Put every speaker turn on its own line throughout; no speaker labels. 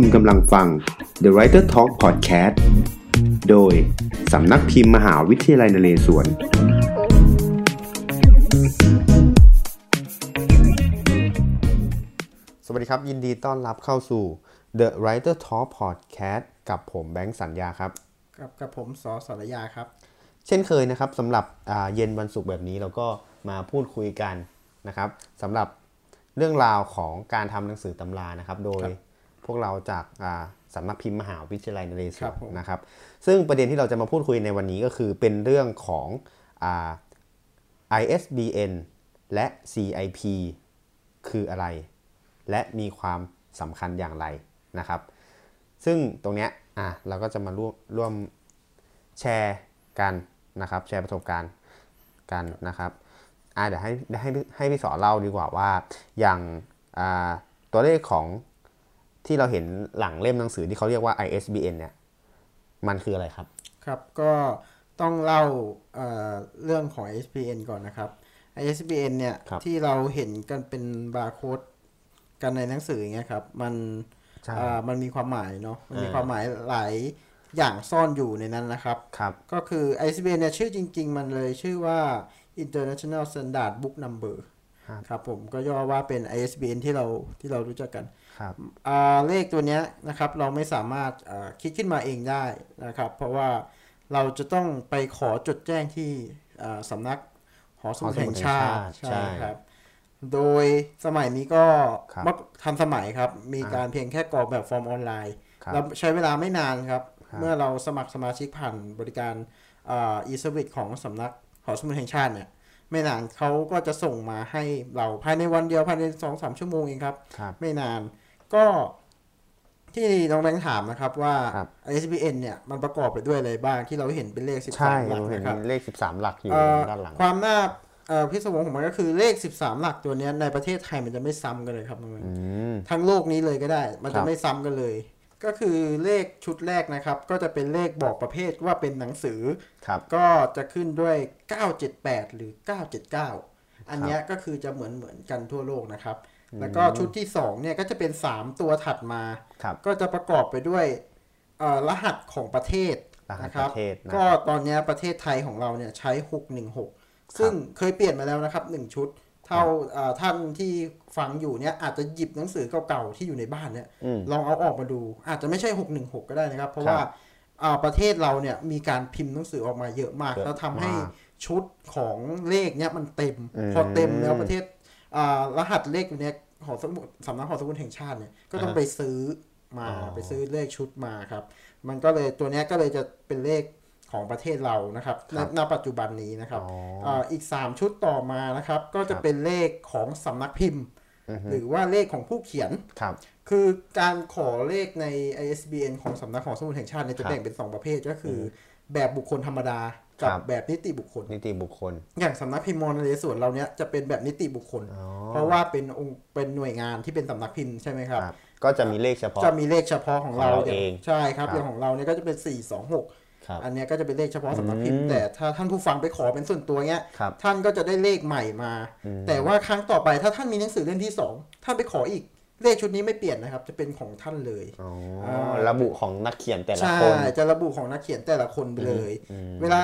คุณกำลังฟัง The Writer Talk Podcast โดยสำนักพิมพ์มหาวิทยาลัยนเรศวร สวัสดีครับ ยินดีต้อนรับเข้าสู่ The Writer Talk Podcast กับผมแบงค์สัญญาครับ
กับกับผมสอสรยาครับ
เช่นเคยนะครับสำหรับอ่าเย็นวันศุกร์แบบนี้เราก็มาพูดคุยกันนะครับสำหรับเรื่องราวของการทำหนังสือตำรานะครับ โดย
ครับ
พวกเราจากอ่าสำนักพิมพ์มหาวิทยาลัยนเรศ
ครั
ว
บ
ร
ผม
นะครับ ซึ่งประเด็นที่เราจะมาพูดคุยในวันนี้ก็คือเป็นเรื่องของอ่า ISBN และ CIP คืออะไร และมีความสำคัญอย่างไรนะครับ ซึ่งตรงเนี้ยอะเราก็จะมาร่วมร่วมแชร์กันนะครับ แชร์ประสบการณ์กันนะครับอะเดี๋ยวให้ให้ให้พี่สอนเล่าดีกว่าว่าอย่างอ่าตัวเลขของ ที่เราเห็นหลังเล่มหนังสือที่เขาเรียกว่า ISBN เนี่ย มันคืออะไรครับ
ครับก็ต้องเล่าเอ่อเรื่องของ ISBN ก่อนนะครับ ISBN เนี่ย
ครับ
ที่เราเห็นกันเป็นบาร์โค้ดกันในหนังสืออย่างเงี้ยครับ มัน
ใช่
อ่ามันมีความหมายเนาะมันมี
อ่า
ความหมายหลายอย่างซ่อนอยู่ในนั้นนะครับ
ครับ
ก็คือ ISBN เนี่ยชื่อจริง ๆ มันเลยชื่อว่า International Standard Book Number
ครับ
ครับผมก็ย่อว่าเป็น ISBN ที่เราที่เรารู้จักกัน
ครับ
อ่าเลขตัวเนี้ยนะครับเราไม่สามารถอ่าคิดขึ้นมาเองได้นะครับ เพราะว่าเราจะต้องไปขอจดแจ้งที่อ่าสำนักหอสมุดแห่งชาติ
หอสมุดแห่งชาติใช่
ใช่ครับ โดยสมัยนี้ก็
ครับ
มักทันสมัยครับ มีการเพียงแค่กรอกแบบฟอร์มออนไลน์
ครับ
เราใช้เวลาไม่นานครับ
ครับ
เมื่อเราสมัครสมาชิกผ่านบริการอ่า e-service ของสำนักหอสมุดแห่งชาติเนี่ย ไม่นานเขาก็จะส่งมาให้เราภายในวันเดียวภายในสองสามชั่วโมงเองครับ
ครับ
ไม่นานก็ที่น้องแบงค์ถามนะครับว่า
ครับ
ISBN เนี่ยมันประกอบไปด้วยอะไรบ้างที่เราเห็นเป็นเลข
ใช่
13 หลัก
เราเห็น
นะครับ
เลข 13 หลักอยู่
เอ่อ
ด้านหลัง
ความน่าเอ่อพิศวงของมันก็คือเลข 13 หลักตัวเนี้ยในประเทศไทยมันจะไม่ซ้ำกันเลยครับน้องแบงค์
อืม
ทั้งโลกนี้เลยก็ได้ มัน
ครั
จะ
บ
ไม่ซ้ำกันเลย ก็คือเลขชุดแรกนะครับ ก็จะเป็นเลขบอกประเภทว่าเป็นหนังสือ
ครับ
ก็จะขึ้นด้วย 978 หรือ 979 อันเนี้ยก็คือจะเหมือนเหมือนกันทั่วโลกนะครับ แล้วก็ชุดที่2เนี่ยก็จะเป็น 3 ตัวถัดมา
ครับ
ก็จะประกอบไปด้วยเอ่อรหัสของประเทศ
รหัส
นะค
ป
รับ
ระเทศนะ
ก็ตอนเนี้ยประเทศไทยของเราเนี่ยใช้ 616 ซึ่งเคยเปลี่ยนมาแล้วนะครับ 1 ชุด เท่าเอ่อท่านที่ฟังอยู่เนี่ยอาจจะหยิบหนังสือเก่าๆที่อยู่ในบ้านเนี่ย
อืม
ลองเอาออกมาดู อาจจะไม่ใช่ 616 ก็ได้นะครับ เพราะ
ครับ
ว่าอ่าประเทศเราเนี่ยมีการพิมพ์หนังสือออกมาเยอะมาก
เยอะ
แล้วทำให้
มาก
ชุดของเลขเนี่ยมันเต็ม
อืม
พอเต็มแล้วประเทศอ่ารหัสเลขตัวเนี้ยหอสมุดสำนักหอสมุดแห่งชาติเนี่ยก็ต้อง
อ่าฮะ
ไปซื้อมา
อ๋อ
ไปซื้อเลขชุดมาครับ มันก็เลยตัวเนี้ยก็เลยจะเป็นเลข ของประเทศเรานะครับณณปัจจุบันนี้นะครับ
อ๋อ
อ่าอีก 3 ชุดต่อมานะครับ ก็จะ
ครับ
เป็นเลขของสำนักพิมพ์
อือฮึ
หรือว่าเลขของผู้เขียน
ครับ
คือการขอเลขใน ISBN ของสำนักของสมุดแห่งชาติเนี่ย
ครั
จะ
บ
แบ่งเป็น 2 ประเภทก็คือ แบบบุคคลธรรมดากับ
ครับ
แบบนิติบุคคล
นิติบุคคล
อย่างสำนักพิมพ์มอญนเรศวรเราเนี้ยจะเป็นแบบนิติบุคคล
อ๋อ
เพราะว่าเป็นองค์เป็นหน่วยงานที่เป็นสำนักพิมพ์ใช่ไหมครับ
ครับก็จะมีเลขเฉพาะ
จะมีเลขเฉพาะของเรา
ของเรา
ย่
เอง
ใช่ครับ
ครับ
อย่างของเราเนี่ยก็จะเป็น 4 2 6
ครับ
อันเนี้ยก็จะเป็นเลขเฉพาะสำนักพิม
อื
พ์
ม
แต่ถ้าท่านผู้ฟังไปขอเป็นส่วนตัวเนี้ย
ครับ
ท่านก็จะได้เลขใหม่มา
อืม
แต่ว่าครั้งต่อไปถ้าท่านมีหนังสือเล่มที่สองท่านไปขออีกเลขชุดนี้ไม่เปลี่ยนนะครับ จะเป็นของท่านเลย
อ๋อ
อ่า
ระบุของนักเขียนแต่ละ
ใช่
คน
จะระบุของนักเขียนแต่ละคนไปเลย
อืม
เวลา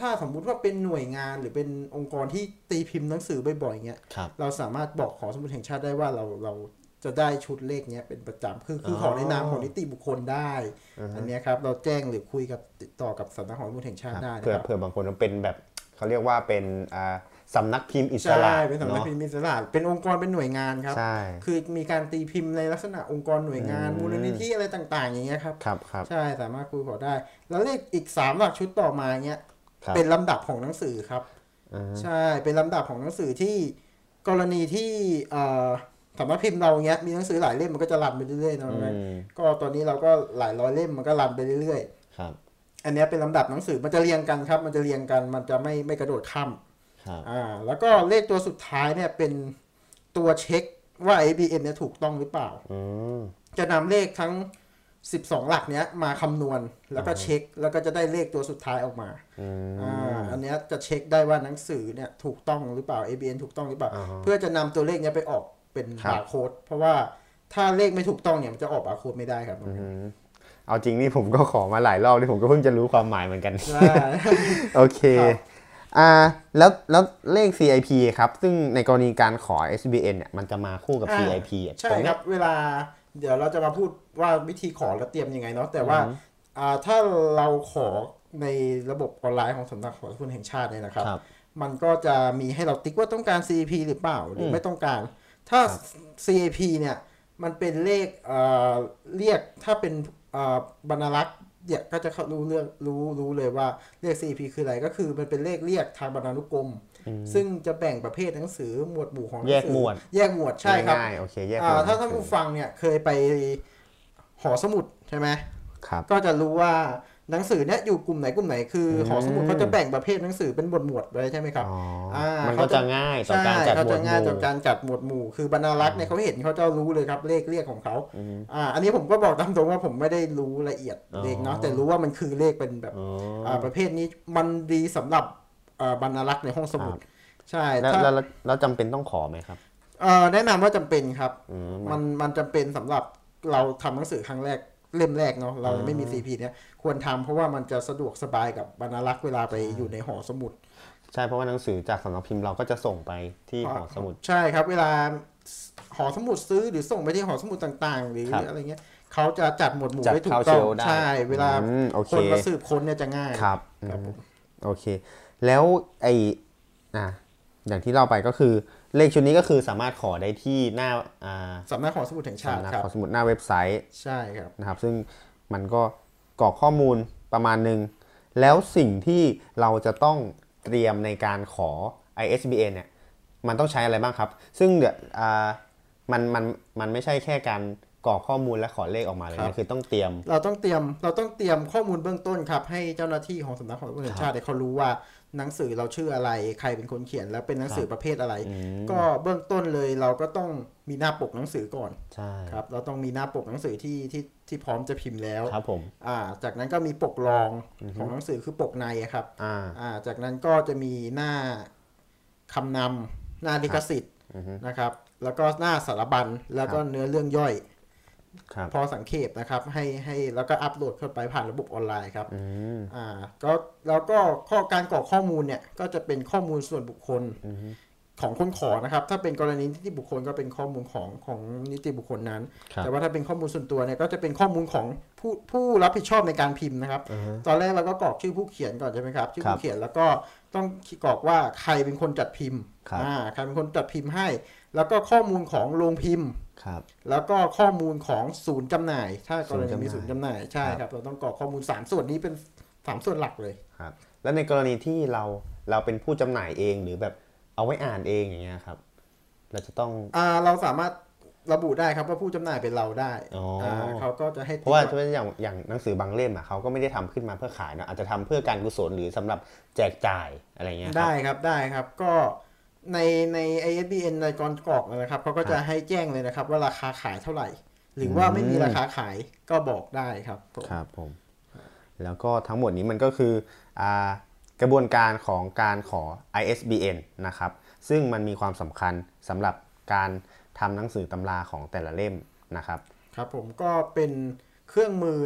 ถ้าสมมุติว่าเป็นหน่วยงานหรือเป็นองค์กรที่ตีพิมพ์หนังสือบ่อยๆเงี้ย
ครับ
เราสามารถบอกขอสมุดแห่งชาติได้ว่าเราเรา จะได้ชุดเลขเนี้ยเป็นประจำคือคือขอในนามของนิติบุคคลได้ อันเนี้ยครับเราแจ้งหรือคุยกับติดต่อกับสำนักของสมุดแห่งชาติได้นะ
เผื่อ
ครับ
เผื่อบางคนมันเป็นแบบเขาเรียกว่าเป็นอ่าสำนักพิมพ์อิส
ใช่
ระ
เป็นสำนัก
เนาะ
พิมพ์อิสระ เป็นองค์กรเป็นหน่วยงานครับ
ใช่
คือมีการตีพิมพ์ในลักษณะองค์กรหน่วยงาน
อืม
มูลนิธิอะไรต่าง ๆ อย่างเงี้ยครับ
ครับครับ
ใช่สามารถคุยขอได้ แล้วเลขอีกสามหลักชุดต่อมาเงี้ย
ครับ
เป็นลำดับของหนังสือครับ
อ่า
ใช่เป็นลำดับของหนังสือที่กรณีที่เอ่อ สำนักพิมพ์เราเงี้ยมีหนังสือหลายเล่มมันก็จะรันไปเรื่อยๆนะ
อื
ครับ
ม
ก็ตอนนี้เราก็หลายร้อยเล่มมันก็รันไปเรื่อย
ครับ
ๆอันเนี้ยเป็นลำดับหนังสือมันจะเรียงกันครับ มันจะเรียงกันมันจะไม่ไม่กระโดดข้าม
ครับ
อ่า แล้วก็เลขตัวสุดท้ายเนี่ยเป็นตัวเช็คว่า IBM เนี่ยถูกต้องหรือเปล่า
อืม
จะนำเลขทั้ง12หลักเนี้ยมาคำนวณแล้วก็เช็คแล้วก็จะได้เลขตัวสุดท้ายออกมา
อืม
อ่าอันเนี้ยจะเช็คได้ว่าหนังสือเนี่ยถูกต้องหรือเปล่า ABN ถูกต้องหรือเปล่า
อ่าฮะ
เพื่อจะนำตัวเลขเนี้ยไปออก เป็น
ครับ
บาร์โค้ดเพราะว่าถ้าเลขไม่ถูกต้องเนี่ยมันจะออกบาร์โค้ดไม่ได้ครับ
เอาจริงนี่ผมก็ขอมาหลายรอบที่ผมก็เพิ่งจะรู้ความหมายเหมือนกัน
ใช่
โอเค
ครับ
อ่าแล้วแล้วเลข CIP ครับ ซึ่งในกรณีการขอ SBN เนี่ยมันจะมาคู่กับ
อ่า
CIP อะ
ใช่
ตรงเนี้
รับเวลาเดี๋ยวเราจะมาพูดว่าวิธีขอและเตรียมยังไงเนาะแต่ว่าอ่าถ้าเราขอในระบบออนไลน์ของสำนักขอทุนแห่งชาติเนี่ยนะครับ
ครับ
มันก็จะมีให้เราติ๊กว่าต้องการ CAP หรือเปล่าหรือไม่ต้องการ ถ้า CAP เนี่ยมันเป็นเลขเอ่อเรียกถ้าเป็นเอ่อบรรลักษ์เนี่ยก็จะเข้ารู้เรื่องรู้รู้เลยว่าเลข CAP คืออะไรก็คือมันเป็นเลขเรียกทางบรรณานุกรม ซึ่งจะแบ่งประเภทหนังสือหมวดหมู่ของหนังสือ
แยกหมวด
แยกหมวดใช่ครับ
ง่ายๆโอเคแยก
อ่า
หมวด
ถ้าท่านผู้ฟังเนี่ยเคยไปหอสมุดใช่ไหม
ครับ
ก็จะรู้ว่า หนังสือเนี่ยอยู่กลุ่มไหนกลุ่มไหนคืออ
ม
หอสมุดเขาจะแบ่งประเภทหนังสือเป็นหมวดหมวดไว้ใช่ไหมครับ
อ๋อ
อ่า
มัน
เขา
ก็
จะ
จะง่ายต่อ
ใช่
การจัด
เขา
หมว
จะ
ดห
ง่ายต่อ
มู่
การจัดหมวดหมู่ คือบรรณารักษ์เนี่ยเขาเห็นเขาจะรู้เลยครับเลขเรียกของเขาอ่าอันนี้ผมก็บอกตามตรงว่าผมไม่ได้รู้ละเอียดเลขเนาะแต่รู้ว่ามันคือเลขเป็นแบบ
อ๋อ
อ่าประเภทนี้มันดีสำหรับอ่าบรรณารักษ์ในห้องสมุด
ครับ
ใช่
แล้ว
ถ้า
แล้วแล้วแล้วจำเป็นต้องขอไหมครับ
เอ่อแนะนำว่าจำเป็นครับ
อืม
มันมันจำเป็นสำหรับเราทำหนังสือครั้งแรก เล่มแรกเนาะเรายังไม่มี CP เนี่ยควรทำเพราะว่ามันจะสะดวกสบายกับบรรณารักษ์เวลาไปอยู่ในหอสมุด
ใช่เพราะว่าหนังสือจากสำนักพิมพ์เราก็จะส่งไปที่หอสมุด
ใช่ครับ เวลาหอสมุดซื้อหรือส่งไปที่หอสมุดต่างๆ หรือ
ครับ
อะไรเงี้ยเขาจะจัดหมวดหมู่
จัด
ไว้ถูก
เข้า
ต้อง
เชลฟ์ได้
ใช่ เวลา
อืมโอเค
คนมาสืบค้นเนี่ยจะง่าย
ครับ
ครับ
อืมโอเค แล้วไออะ อย่างที่เราไปก็คือเลขชุดนี้ก็คือสามารถขอได้ที่หน้าอ่า
สำนักหอสมุดแห่งชาติ
สำนัก
ครับ
หอสมุดหน้าเว็บไซต์
ใช่ครับ
นะครับ ซึ่งมันก็กรอกข้อมูลประมาณหนึ่งแล้วสิ่งที่เราจะต้องเตรียมในการขอ ISBN เนี่ยมันต้องใช้อะไรบ้างครับ ซึ่งเดี๋ยวอ่ามันมันมันไม่ใช่แค่การกรอกข้อมูลและขอเลขออกมาเลย
ครั
นะ
บ
คือต้องเตรียม
เราต้องเตรียมเราต้องเตรียมข้อมูลเบื้องต้นครับ ให้เจ้าหน้าที่ของสำนักของสมุดแห่งชาติเนี่ยเขารู้ว่า หนังสือเราชื่ออะไร ใครเป็นคนเขียนแล้วเป็นหนังสือประเภทอะไร ก็เบื้องต้นเลยเราก็ต้องมีหน้าปกหนังสือก่อน
ใช่
ครับ เราต้องมีหน้าปกหนังสือที่ที่ที่พร้อมจะพิมพ์แล้ว
ครับผม
อ่า จากนั้นก็มีปกรองของหนังสือคือปกในอะครับ
อ่า
อ่า จากนั้นก็จะมีหน้าคำนำหน้าลิขสิทธิ์นะครับ แล้วก็หน้าสารบัญแล้วก็เนื้อเรื่องย่อย
ครับ
พอสังเขปนะครับให้ให้แล้วก็อัปโหลดเข้าไปผ่านระบบออนไลน์ครับอ่าก็แล้วก็ข้อการกรอกข้อมูลเนี่ยก็จะเป็นข้อมูลส่วนบุคคลของคนขอนะครับ ถ้าเป็นกรณีนิติบุคคลก็เป็นข้อมูลของของนิติบุคคลนั้น
ครับ
แต่ว่าถ้าเป็นข้อมูลส่วนตัวเนี่ยก็จะเป็นข้อมูลของผู้ผู้รับผิดชอบในการพิมพ์นะครับ ตอนแรกเราก็กรอกชื่อผู้เขียนก่อนใช่ไหมครับชื่อ
ครั
ผู้
บ
เขียนแล้วก็ต้องกรอกว่าใครเป็นคนจัดพิมพ์
ครับ
อ่าใครเป็นคนจัดพิมพ์ให้ แล้วก็ข้อมูลของโรงพิมพ์
ครับ
แล้วก็ข้อมูลของศูนย์จำหน่าย ถ้ากรณีมี
ศู
ศู
น
น
ย์
ย์
จำ
จำ
ห
ห
น่า
น่ายยใช่ครับ เราต้องกรอกข้อมูล 3 ส่วนนี้เป็น 3 ส่วนหลักเลย
ครับ แล้วในกรณีที่เราเราเป็นผู้จำหน่ายเองหรือแบบเอาไว้อ่านเองอย่างเงี้ยครับ เราจะต้อง
อ่าเราสามารถระบุได้ครับว่าผู้จำหน่ายเป็นเราได้
อ๋ออ่า
เขาก็จะให้
เพราะว่าอย่างอย่างหนังสือบางเล่มอะเขาก็ไม่ได้ทำขึ้นมาเพื่อขายนะอาจจะทำเพื่อการกุศลหรือสำหรับแจกจ่ายอะไรเงี้ยครับ
ได้ครับได้ครับก็ ในใน ISBN ในกรกรอกนะครับเขาก็จะให้แจ้งเลยนะครับ ว่าราคาขายเท่าไหร่ หรือว่าไม่มีราคาขายก็บอกได้ครับผม
ครับผม แล้วก็ทั้งหมดนี้มันก็คืออากระบวนการของการขอ ISBN นะครับ ซึ่งมันมีความสำคัญสำหรับการทำหนังสือตำราของแต่ละเล่มนะครับ
ครับผมก็เป็นเครื่องมือ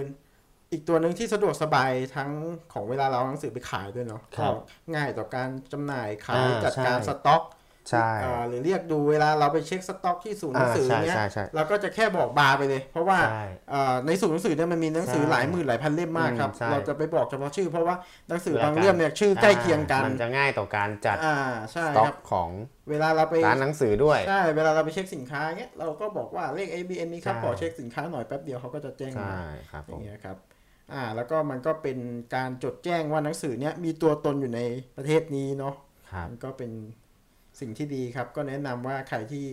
อีกตัวหนึ่งที่สะดวกสบายทั้งของเวลาเราเอาหนังสือไปขายด้วยเนาะ
ครับก็
ง่ายต่อการจำหน่ายขาย
อ่า
จัดการ
ใช่
สต็อก
ใช่
อ่าหรือเรียกดูเวลาเราไปเช็คสต็อกที่ศูนย์หนังสือ
อ่าใช่
เนี้ย
ใช่ใช่
เราก็จะแค่บอกบาร์ไปเลย เพราะว่า
ใช่
อ่าในศูนย์หนังสือเนี่ยมันมีหนังสือ
ใช่
หลายหมื่นหลายพันเล่มมากครับ
อืมใช่
เราจะไปบอกเฉพาะชื่อ เพราะว่าหนังสือบาง
พื่
เล่มเนี่ยชื่อใกล้เคียงกัน
มันจะง่ายต่อการจัด
อ่าใช่
สต็อก
ครับ
ของ
เวลาเราไป
ร้านหนังสือด้วย
ใช่เวลาเราไปเช็คสินค้าเนี้ยเราก็บอกว่าเลข ABN นี้ครับ
ใช่
ขอเช็คสินค้าหน่อยแป๊บเดียวเขาก็จะแจ้งมา
ใช่ครับ
อย่างเงี้ยครับผมอ่าแล้วก็มันก็เป็นการจดแจ้งว่าหนังสือเนี้ยมีตัวตนอยู่ในประเทศนี้เนาะ
ครับ
มันก็เป็น สิ่งที่ดีครับ ก็แนะนำว่าใครที่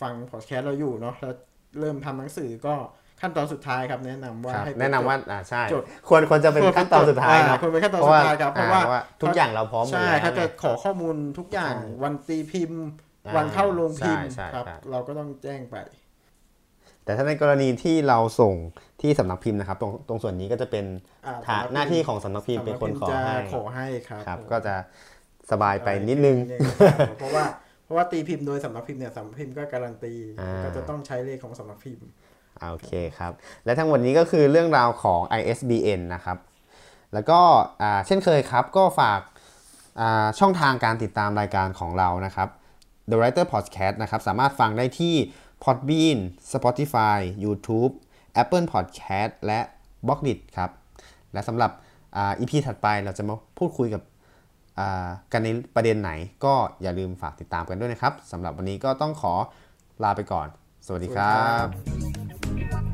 ฟังพอดแคสต์เราอยู่เนาะแล้วเริ่มทำหนังสือก็ขั้นตอนสุดท้ายครับแนะนำว่า
ครับ
ให้ไป
แนะนำว่า
จด
อ่าใช่
จด
ควรควรจะเป็น
ควรเป็น
ขั้นตอนสุดท้ายเนาะ
อ่าควรเป็นขั้นตอนสุดท้ายครับเพราะว่า
อ่ทุกอย่างเราพร้อมหมด
ใช่
แล้ว
เขาจะ
เนี่ย
ขอข้อมูลทุกอย่าง
ใช่
วันตีพิมพ์
อ่า
วันเข้าโรงพิมพ์
ใช่ใช่
ครับ
ใช่
เราก็ต้องแจ้งไป
แต่ถ้าในกรณีที่เราส่งที่สำนักพิมพ์นะครับ ตรงตรงส่วนนี้ก็จะเป็น
อ่า
ฐาน
สำนักพิมพ์
หน้าที่ของสำนักพิมพ์เป็นคนขอ
จะ
ให้
ขอให้ครับ
ครับ
ผม
ก็จะ สบายไปนิดนึง
ครับเพราะว่าราะว่าตีพิมพ์โดยสำนักพิมพ์เนี่ยสำนักพิมพ์ก็การันตี
อ่า
ก็จะต้องใช้เลขของสำนักพิมพ์
อ่าโอเคครับ และทั้งหมดนี้ก็คือเรื่องราวของ ISBN นะครับ แล้วก็อ่าเช่นเคยครับก็ฝากอ่าช่องทางการติดตามรายการของเรานะครับ The Writer Podcast นะครับสามารถฟังได้ที่ Podbean Spotify YouTube Apple Podcast และ b l o g d i t ครับ และสำหรับอ่า EP ถัดไปเราจะมาพูดคุยกับอ่า กันในประเด็นไหนก็อย่าลืมฝากติดตามกันด้วยนะครับสำหรับวันนี้ก็ต้องขอลาไปก่อน สวัสดีครับ